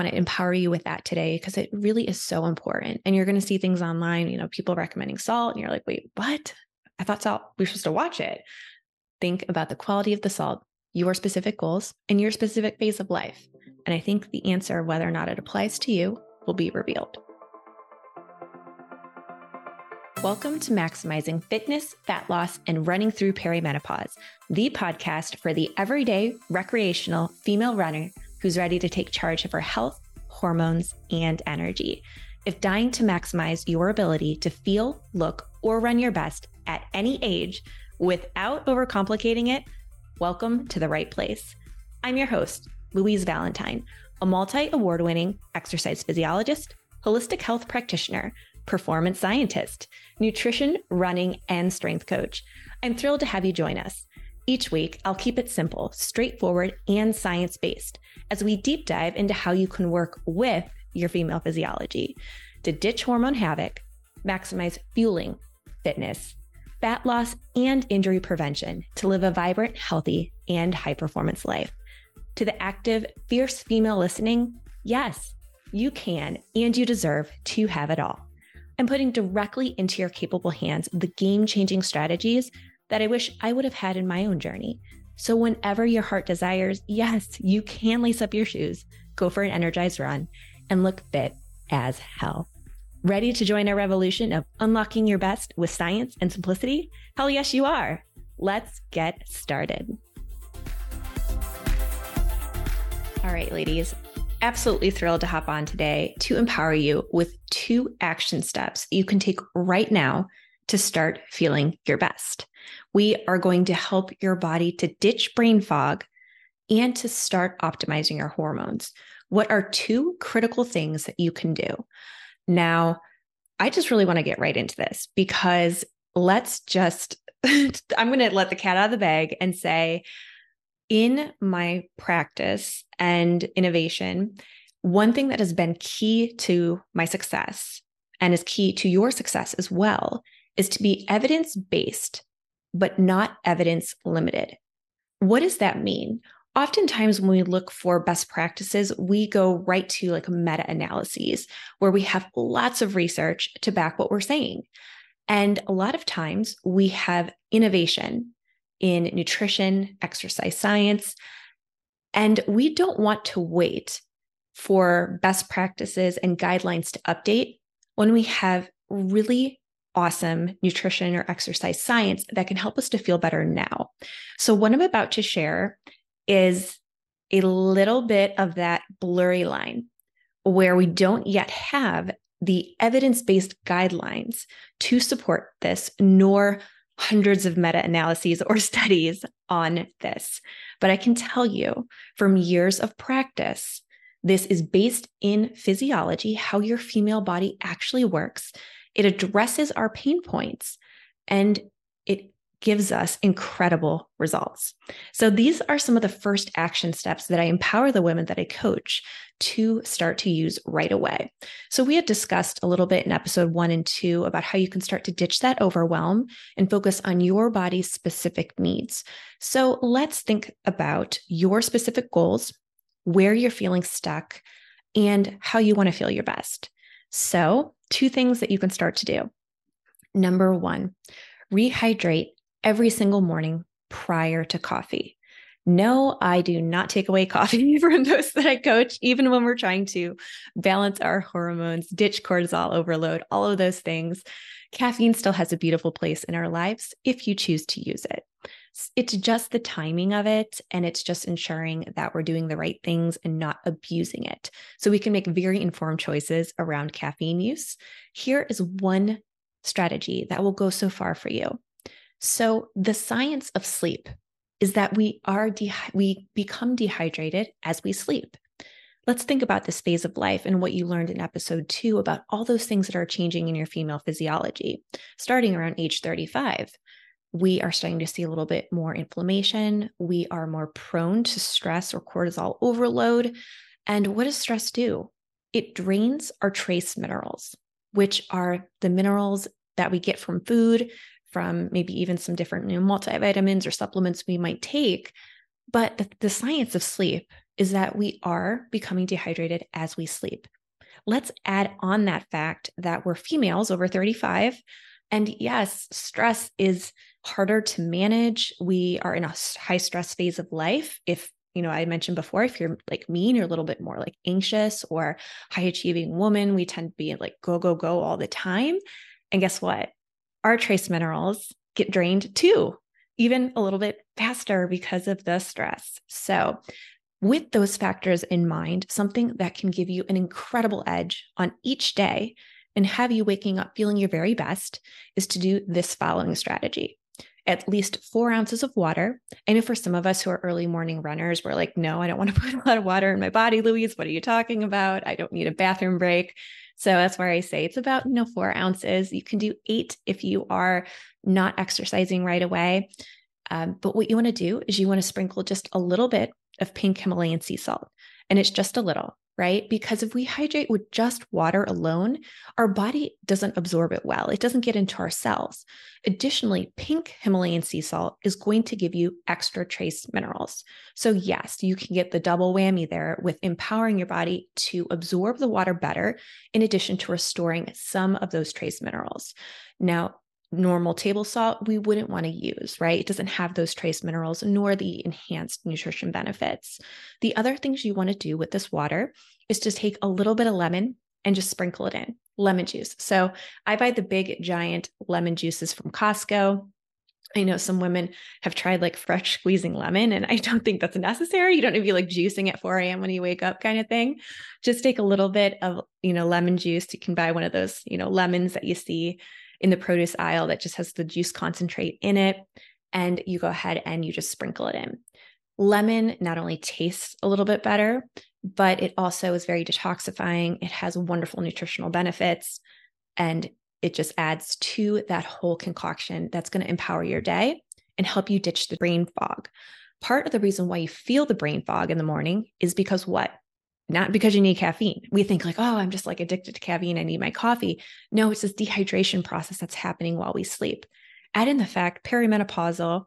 want to empower you with that today because it really is so important. And you're going to see things online, you know, people recommending salt, and you're like, wait, what? I thought salt, we are supposed to watch it. Think about the quality of the salt, your specific goals, and your specific phase of life. And I think the answer, whether or not it applies to you, will be revealed. Welcome to Maximizing Fitness, Fat Loss, and Running Through Perimenopause, the podcast for the everyday recreational female runner who's ready to take charge of her health, hormones, and energy. If dying to maximize your ability to feel, look, or run your best at any age without overcomplicating it, welcome to the right place. I'm your host, Louise Valentine, a multi award winning exercise physiologist, holistic health practitioner performance scientist, nutrition, running, and strength coach. I'm thrilled to have you join us. Each week, I'll keep it simple, straightforward, and science based as we deep dive into how you can work with your female physiology to ditch hormone havoc, maximize fueling, fitness, fat loss, and injury prevention to live a vibrant, healthy, and high performance life. To the active, fierce female listening, yes, you can and you deserve to have it all I'm putting directly into your capable hands the game changing strategies that I wish I would have had in my own journey. So, whenever your heart desires, yes, you can lace up your shoes, go for an energized run, and look fit as hell. Ready to join our revolution of unlocking your best with science and simplicity? Hell yes, you are. Let's get started. All right, ladies, absolutely thrilled to hop on today to empower you with two action steps you can take right now to start feeling your best. We are going to help your body to ditch brain fog and to start optimizing your hormones. What are two critical things that you can do? Now, I just really want to get right into this because let's just, I'm going to let the cat out of the bag and say, in my practice and innovation, one thing that has been key to my success and is key to your success as well is to be evidence based, but not evidence limited. What does that mean? Oftentimes, when we look for best practices, we go right to like meta analyses where we have lots of research to back what we're saying. And a lot of times we have innovation in nutrition, exercise science. And we don't want to wait for best practices and guidelines to update when we have really awesome nutrition or exercise science that can help us to feel better now. So, what I'm about to share is a little bit of that blurry line where we don't yet have the evidence based guidelines to support this, nor hundreds of meta analyses or studies on this. But I can tell you from years of practice, this is based in physiology, how your female body actually works. It addresses our pain points and it gives us incredible results. So, these are some of the first action steps that I empower the women that I coach to start to use right away. So, we had discussed a little bit in episode one and two about how you can start to ditch that overwhelm and focus on your body's specific needs. So, let's think about your specific goals, where you're feeling stuck, and how you want to feel your best. So, two things that you can start to do. Number one, rehydrate every single morning prior to coffee. No, I do not take away coffee from those that I coach, even when we're trying to balance our hormones, ditch cortisol overload, all of those things. Caffeine still has a beautiful place in our lives if you choose to use it. It's just the timing of it, and it's just ensuring that we're doing the right things and not abusing it. So we can make very informed choices around caffeine use. Here is one strategy that will go so far for you. So the science of sleep is that we are de- we become dehydrated as we sleep. Let's think about this phase of life and what you learned in episode 2 about all those things that are changing in your female physiology. Starting around age 35, we are starting to see a little bit more inflammation, we are more prone to stress or cortisol overload. And what does stress do? It drains our trace minerals, which are the minerals that we get from food, from maybe even some different you know, multivitamins or supplements we might take. But the, the science of sleep is that we are becoming dehydrated as we sleep. Let's add on that fact that we're females over 35. And yes, stress is harder to manage. We are in a high stress phase of life. If, you know, I mentioned before, if you're like mean, you're a little bit more like anxious or high achieving woman, we tend to be like go, go, go all the time. And guess what? Our trace minerals get drained too, even a little bit faster because of the stress. So, with those factors in mind, something that can give you an incredible edge on each day and have you waking up feeling your very best is to do this following strategy at least four ounces of water. I know for some of us who are early morning runners, we're like, no, I don't want to put a lot of water in my body, Louise. What are you talking about? I don't need a bathroom break. So that's where I say it's about, you know, four ounces. You can do eight if you are not exercising right away. Um, but what you want to do is you want to sprinkle just a little bit of pink Himalayan sea salt. And it's just a little right? Because if we hydrate with just water alone, our body doesn't absorb it well. It doesn't get into our cells. Additionally, pink Himalayan sea salt is going to give you extra trace minerals. So, yes, you can get the double whammy there with empowering your body to absorb the water better, in addition to restoring some of those trace minerals. Now, normal table salt we wouldn't want to use, right? It doesn't have those trace minerals nor the enhanced nutrition benefits. The other things you want to do with this water is to take a little bit of lemon and just sprinkle it in lemon juice. So I buy the big giant lemon juices from Costco. I know some women have tried like fresh squeezing lemon, and I don't think that's necessary. You don't need to be like juicing at 4 a.m. when you wake up, kind of thing. Just take a little bit of, you know, lemon juice. You can buy one of those, you know, lemons that you see in the produce aisle that just has the juice concentrate in it. And you go ahead and you just sprinkle it in. Lemon not only tastes a little bit better, but it also is very detoxifying. It has wonderful nutritional benefits and it just adds to that whole concoction that's going to empower your day and help you ditch the brain fog. Part of the reason why you feel the brain fog in the morning is because what? Not because you need caffeine. We think like, oh, I'm just like addicted to caffeine. I need my coffee. No, it's this dehydration process that's happening while we sleep. Add in the fact perimenopausal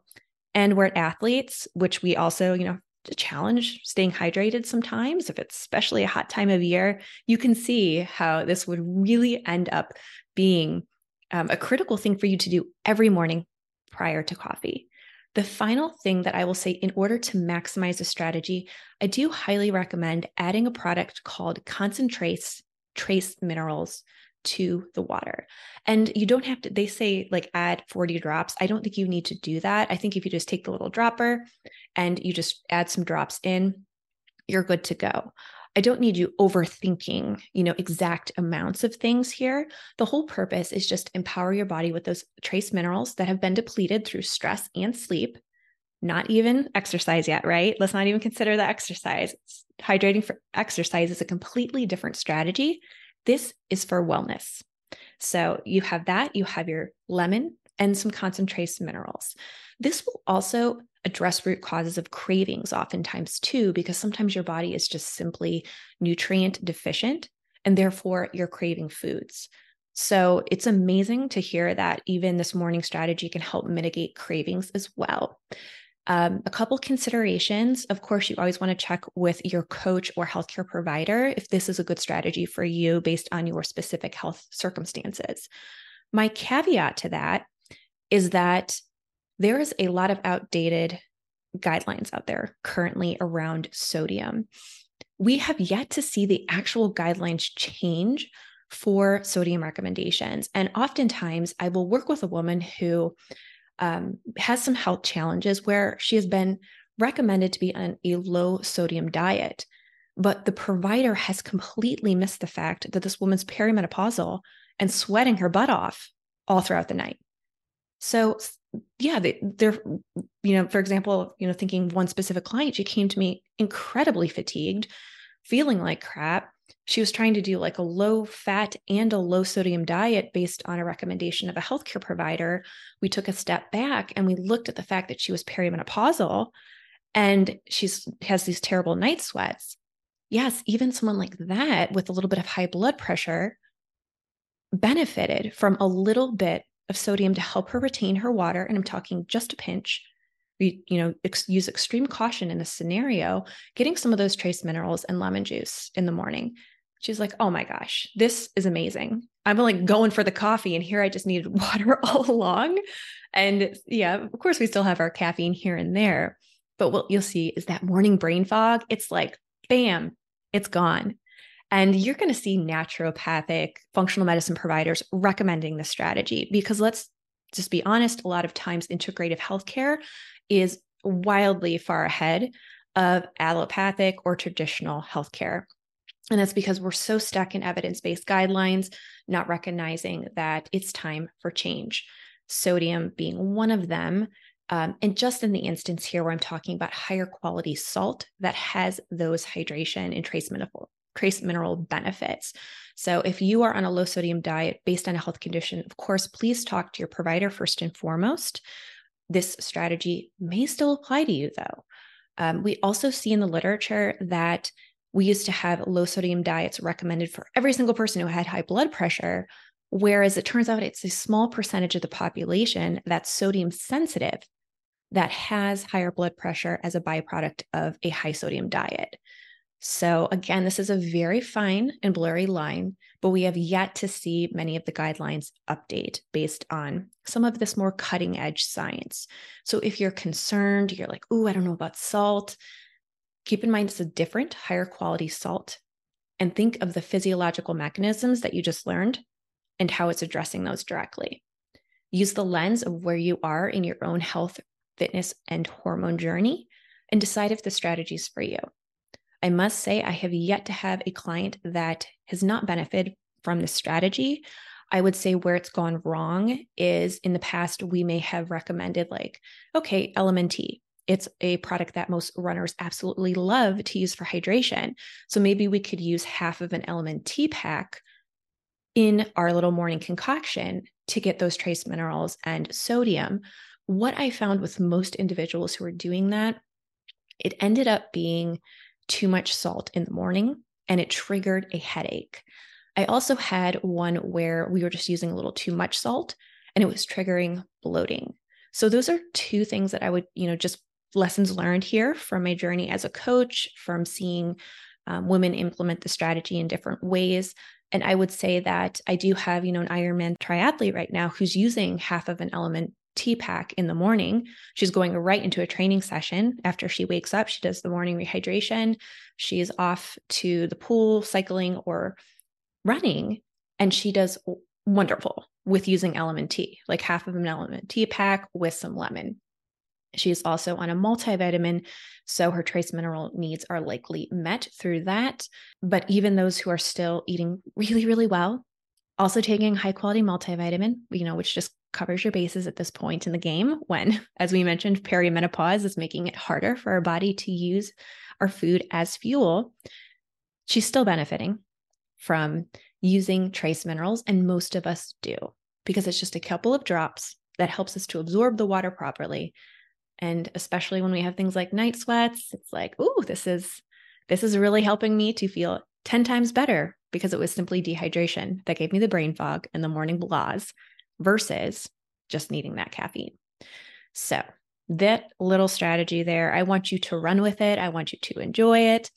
and we're athletes, which we also, you know, challenge staying hydrated sometimes. If it's especially a hot time of year, you can see how this would really end up being um, a critical thing for you to do every morning prior to coffee. The final thing that I will say in order to maximize a strategy, I do highly recommend adding a product called Concentrace Trace Minerals to the water. And you don't have to, they say like add 40 drops. I don't think you need to do that. I think if you just take the little dropper and you just add some drops in, you're good to go. I don't need you overthinking, you know, exact amounts of things here. The whole purpose is just empower your body with those trace minerals that have been depleted through stress and sleep. Not even exercise yet, right? Let's not even consider the exercise. Hydrating for exercise is a completely different strategy. This is for wellness. So you have that, you have your lemon and some concentrated minerals. This will also address root causes of cravings oftentimes too, because sometimes your body is just simply nutrient deficient and therefore you're craving foods. So it's amazing to hear that even this morning strategy can help mitigate cravings as well. Um, a couple considerations. Of course, you always want to check with your coach or healthcare provider if this is a good strategy for you based on your specific health circumstances. My caveat to that is that there is a lot of outdated guidelines out there currently around sodium. We have yet to see the actual guidelines change for sodium recommendations. And oftentimes, I will work with a woman who um, has some health challenges where she has been recommended to be on a low sodium diet. But the provider has completely missed the fact that this woman's perimenopausal and sweating her butt off all throughout the night. So yeah, they, they're, you know, for example, you know, thinking one specific client, she came to me incredibly fatigued, feeling like crap. She was trying to do like a low fat and a low sodium diet based on a recommendation of a healthcare provider. We took a step back and we looked at the fact that she was perimenopausal and she's has these terrible night sweats. Yes, even someone like that with a little bit of high blood pressure benefited from a little bit of sodium to help her retain her water. And I'm talking just a pinch. We you know ex- use extreme caution in a scenario getting some of those trace minerals and lemon juice in the morning. She's like oh my gosh this is amazing. I'm like going for the coffee and here i just needed water all along. And yeah of course we still have our caffeine here and there. But what you'll see is that morning brain fog. It's like bam it's gone and you're going to see naturopathic functional medicine providers recommending this strategy because let's just be honest, a lot of times integrative healthcare is wildly far ahead of allopathic or traditional healthcare. And that's because we're so stuck in evidence based guidelines, not recognizing that it's time for change. Sodium being one of them. Um, and just in the instance here where I'm talking about higher quality salt that has those hydration and trace mineral, trace mineral benefits. So, if you are on a low sodium diet based on a health condition, of course, please talk to your provider first and foremost. This strategy may still apply to you, though. Um, we also see in the literature that we used to have low sodium diets recommended for every single person who had high blood pressure, whereas it turns out it's a small percentage of the population that's sodium sensitive that has higher blood pressure as a byproduct of a high sodium diet. So, again, this is a very fine and blurry line, but we have yet to see many of the guidelines update based on some of this more cutting edge science. So, if you're concerned, you're like, oh, I don't know about salt, keep in mind it's a different, higher quality salt, and think of the physiological mechanisms that you just learned and how it's addressing those directly. Use the lens of where you are in your own health, fitness, and hormone journey and decide if the strategy is for you. I must say, I have yet to have a client that has not benefited from this strategy. I would say where it's gone wrong is in the past, we may have recommended, like, okay, LMNT. It's a product that most runners absolutely love to use for hydration. So maybe we could use half of an Element LMNT pack in our little morning concoction to get those trace minerals and sodium. What I found with most individuals who are doing that, it ended up being too much salt in the morning and it triggered a headache. I also had one where we were just using a little too much salt and it was triggering bloating. So those are two things that I would, you know, just lessons learned here from my journey as a coach, from seeing um, women implement the strategy in different ways. And I would say that I do have, you know, an Ironman triathlete right now who's using half of an element tea pack in the morning. She's going right into a training session. After she wakes up, she does the morning rehydration. She's off to the pool, cycling, or running. And she does wonderful with using LMNT, like half of an LMNT pack with some lemon. She's also on a multivitamin, so her trace mineral needs are likely met through that. But even those who are still eating really, really well, also taking high quality multivitamin, you know, which just covers your bases at this point in the game when, as we mentioned, perimenopause is making it harder for our body to use our food as fuel, she's still benefiting from using trace minerals. And most of us do because it's just a couple of drops that helps us to absorb the water properly. And especially when we have things like night sweats, it's like, oh, this is this is really helping me to feel 10 times better because it was simply dehydration that gave me the brain fog and the morning blahs versus just needing that caffeine. So, that little strategy there, I want you to run with it. I want you to enjoy it.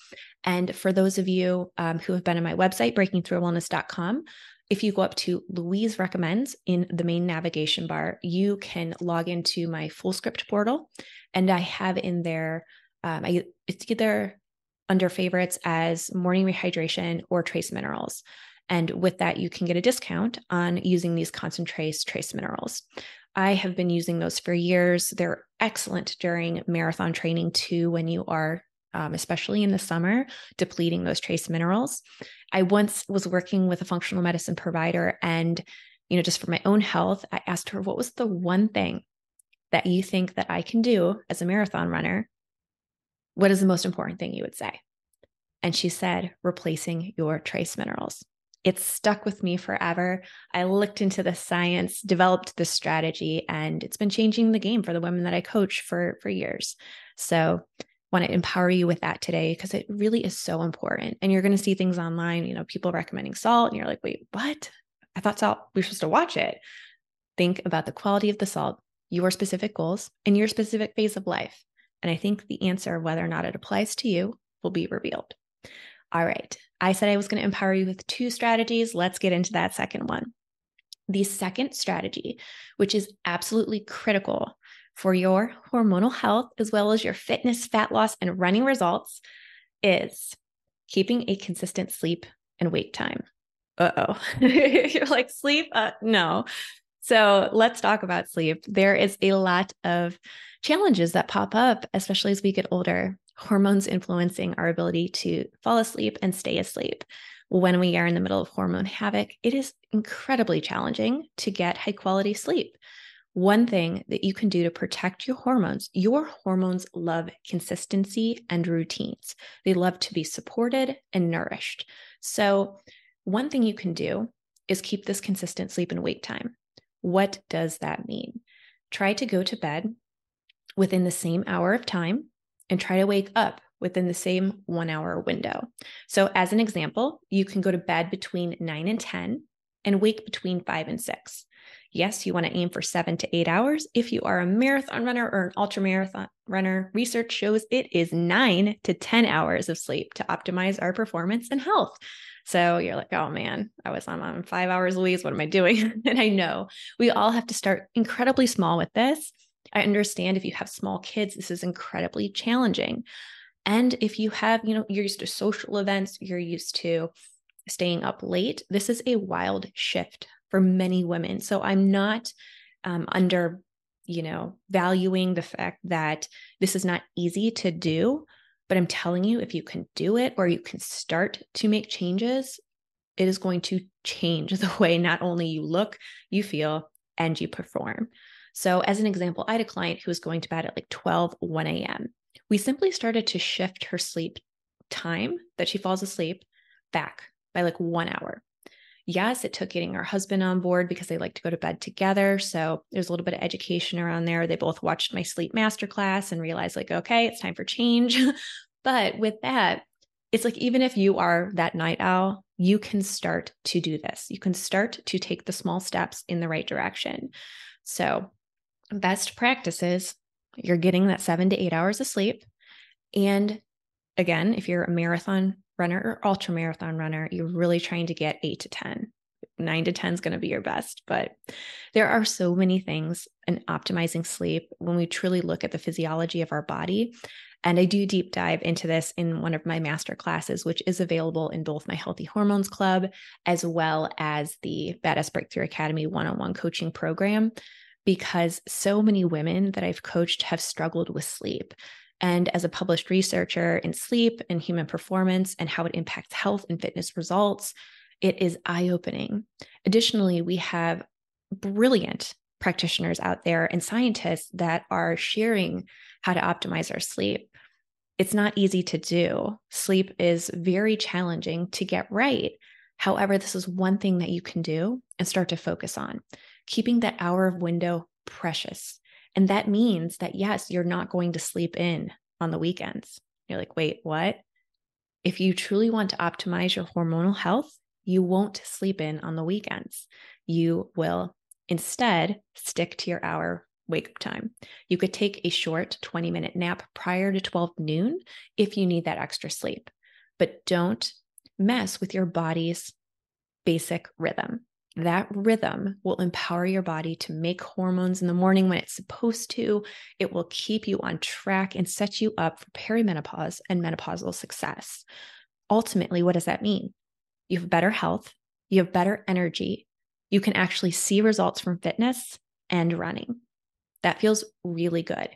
And for those of you um, who have been on my website, breakingthroughwellness.com, if you go up to Louise Recommends in the main navigation bar, you can log into my Fullscript portal. And I have in there, um, I, it's either under favorites as morning rehydration or trace minerals. And with that, you can get a discount on using these Concentrace trace minerals. I have been using those for years. They're excellent during marathon training too, when you are, um, especially in the summer, depleting those trace minerals. I once was working with a functional medicine provider, and, you know, just for my own health, I asked her, what was the one thing that you think that I can do as a marathon runner? What is the most important thing you would say? And she said, replacing your trace minerals. It stuck with me forever. I looked into the science, developed the strategy, and it's been changing the game for the women that I coach for, for years. So want to empower you with that today because it really is so important. And you're going to see things online, you know, people recommending salt, and you're like, wait, what? I thought salt, we are supposed to watch it. Think about the quality of the salt your specific goals and your specific phase of life. And I think the answer of whether or not it applies to you will be revealed. All right. I said I was going to empower you with two strategies. Let's get into that second one. The second strategy, which is absolutely critical for your hormonal health as well as your fitness, fat loss, and running results, is keeping a consistent sleep and wake time. Uh oh. You're like, sleep? Uh, no. So let's talk about sleep. There is a lot of challenges that pop up, especially as we get older. Hormones influencing our ability to fall asleep and stay asleep. When we are in the middle of hormone havoc, it is incredibly challenging to get high quality sleep. One thing that you can do to protect your hormones, your hormones love consistency and routines. They love to be supported and nourished. So, one thing you can do is keep this consistent sleep and wake time. What does that mean? Try to go to bed within the same hour of time and try to wake up within the same one hour window. So, as an example, you can go to bed between 9 and 10 and wake between 5 and 6. Yes, you want to aim for seven to eight hours. If you are a marathon runner or an ultra marathon runner, research shows it is nine to 10 hours of sleep to optimize our performance and health. So you're like, oh man, I was on, on five hours a week. What am I doing? and I know we all have to start incredibly small with this. I understand if you have small kids, this is incredibly challenging. And if you have, you know, you're used to social events, you're used to staying up late, this is a wild shift for many women. So I'm not um, under, you know, valuing the fact that this is not easy to do. But I'm telling you, if you can do it or you can start to make changes, it is going to change the way not only you look, you feel, and you perform. So, as an example, I had a client who was going to bed at like 12, 1 a.m. We simply started to shift her sleep time that she falls asleep back by like one hour yes, it took getting our husband on board because they like to go to bed together. So there's a little bit of education around there. They both watched my sleep masterclass and realized, like, okay, it's time for change. but with that, it's like even if you are that night owl, you can start to do this. You can start to take the small steps in the right direction. So, best practices you're getting that seven to eight hours of sleep. And again, if you're a marathon runner or ultra marathon runner, you're really trying to get eight to 10. Nine to 10 is going to be your best. But there are so many things in optimizing sleep when we truly look at the physiology of our body. And I do deep dive into this in one of my master classes, which is available in both my Healthy Hormones Club as well as the Badass Breakthrough Academy one on one coaching program. Because so many women that I've coached have struggled with sleep. And as a published researcher in sleep and human performance and how it impacts health and fitness results, it is eye opening. Additionally, we have brilliant practitioners out there and scientists that are sharing how to optimize our sleep. It's not easy to do. Sleep is very challenging to get right. However, this is one thing that you can do and start to focus on, keeping that hour of window precious. And that means that, yes, you're not going to sleep in on the weekends. You're like, wait, what? If you truly want to optimize your hormonal health, you won't sleep in on the weekends. You will instead stick to your hour wake up time. You could take a short 20 minute nap prior to 12 noon if you need that extra sleep, but don't mess with your body's basic rhythm that rhythm will empower your body to make hormones in the morning when it's supposed to. It will keep you on track and set you up for perimenopause and menopausal success. Ultimately, what does that mean? You have better health, you have better energy, you can actually see results from fitness and running. That feels really good.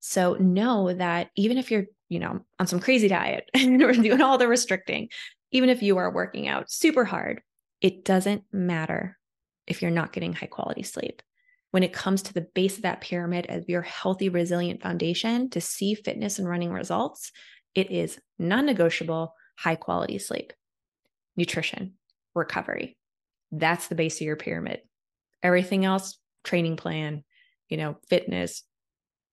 So know that even if you're, you know, on some crazy diet and doing all the restricting, even if you are working out super hard, it doesn't matter if you're not getting high quality sleep. When it comes to the base of that pyramid as your healthy, resilient foundation to see fitness and running results, it is non negotiable high quality sleep, nutrition, recovery. That's the base of your pyramid. Everything else, training plan, you know, fitness,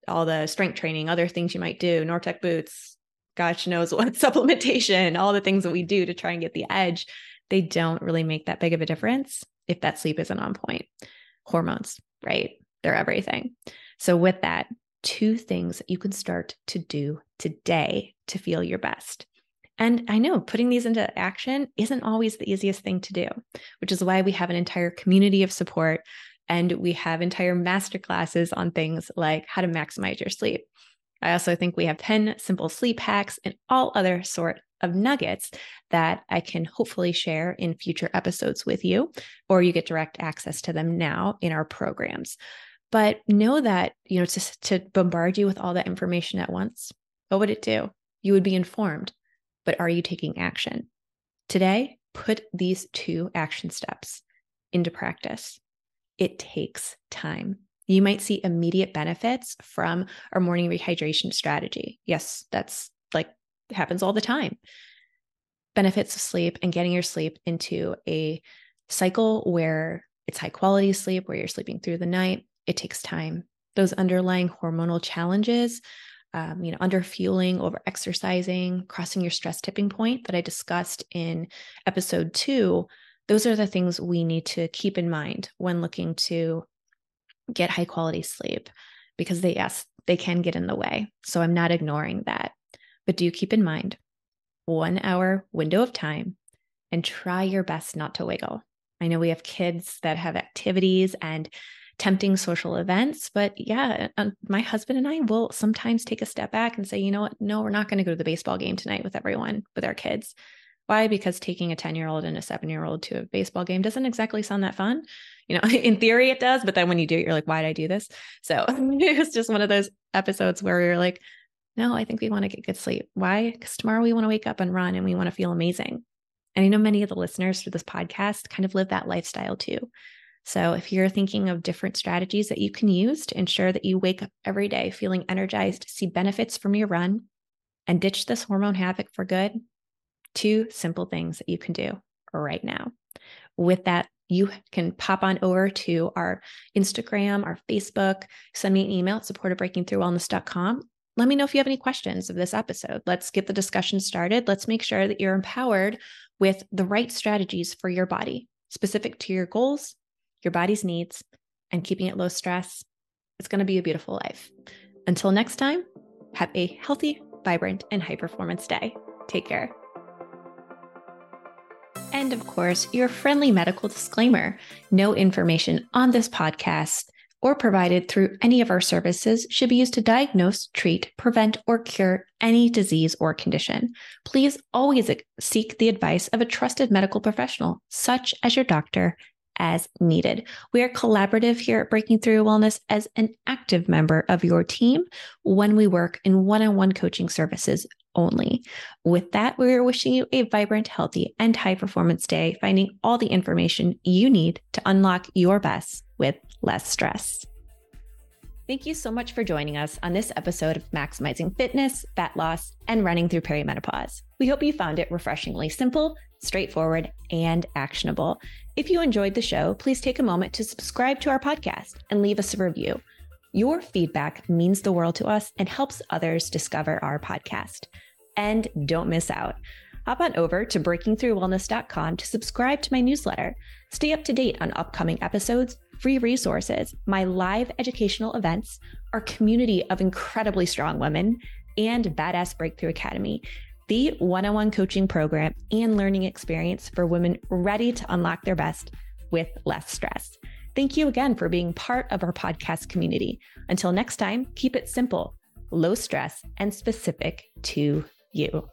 all the strength training, other things you might do, NormaTec boots, gosh knows what supplementation, all the things that we do to try and get the edge they don't really make that big of a difference if that sleep isn't on point. Hormones, right? they're everything. So, with that, two things that you can start to do today to feel your best. And I know putting these into action isn't always the easiest thing to do, which is why we have an entire community of support and we have entire masterclasses on things like how to maximize your sleep. I also think we have 10 simple sleep hacks and all other sort of nuggets that I can hopefully share in future episodes with you, or you get direct access to them now in our programs. But know that, you know, to, to bombard you with all that information at once, what would it do? You would be informed, but are you taking action? Today, put these two action steps into practice. It takes time. You might see immediate benefits from our morning rehydration strategy. Yes, that's happens all the time. Benefits of sleep and getting your sleep into a cycle where it's high quality sleep, where you're sleeping through the night. It takes time. Those underlying hormonal challenges, um, you know, under fueling, over exercising, crossing your stress tipping point that I discussed in episode two, those are the things we need to keep in mind when looking to get high quality sleep because they, yes, they can get in the way. So I'm not ignoring that. But do keep in mind one hour window of time and try your best not to wiggle. I know we have kids that have activities and tempting social events, but yeah, uh, my husband and I will sometimes take a step back and say, you know what? No, we're not going to go to the baseball game tonight with everyone, with our kids. Why? Because taking a 10 year old and a seven year old to a baseball game doesn't exactly sound that fun. You know, in theory it does, but then when you do it, you're like, why did I do this? So it was just one of those episodes where you're like, no, I think we want to get good sleep. Why? Because tomorrow we want to wake up and run and we want to feel amazing. And I know many of the listeners for this podcast kind of live that lifestyle too. So if you're thinking of different strategies that you can use to ensure that you wake up every day feeling energized, see benefits from your run, and ditch this hormone havoc for good, two simple things that you can do right now. With that, you can pop on over to our Instagram, our Facebook, send me an email at support at breakingthroughwellness.com let me know if you have any questions of this episode. Let's get the discussion started. Let's make sure that you're empowered with the right strategies for your body, specific to your goals, your body's needs, and keeping it low stress. It's going to be a beautiful life. Until next time, have a healthy, vibrant, and high performance day. Take care. And of course, your friendly medical disclaimer no information on this podcast or provided through any of our services should be used to diagnose, treat, prevent, or cure any disease or condition. Please always seek the advice of a trusted medical professional, such as your doctor, as needed. We are collaborative here at Breaking Through Wellness as an active member of your team when we work in one on one coaching services only. With that, we are wishing you a vibrant, healthy, and high performance day, finding all the information you need to unlock your best with less stress. Thank you so much for joining us on this episode of Maximizing Fitness, Fat Loss, and Running Through Perimenopause. We hope you found it refreshingly simple, straightforward, and actionable. If you enjoyed the show, please take a moment to subscribe to our podcast and leave us a review. Your feedback means the world to us and helps others discover our podcast. And don't miss out. Hop on over to breakingthroughwellness.com to subscribe to my newsletter. Stay up to date on upcoming episodes, free resources, my live educational events, our community of incredibly strong women, and Badass Breakthrough Academy, the one on one coaching program and learning experience for women ready to unlock their best with less stress. Thank you again for being part of our podcast community. Until next time, keep it simple, low stress, and specific to you.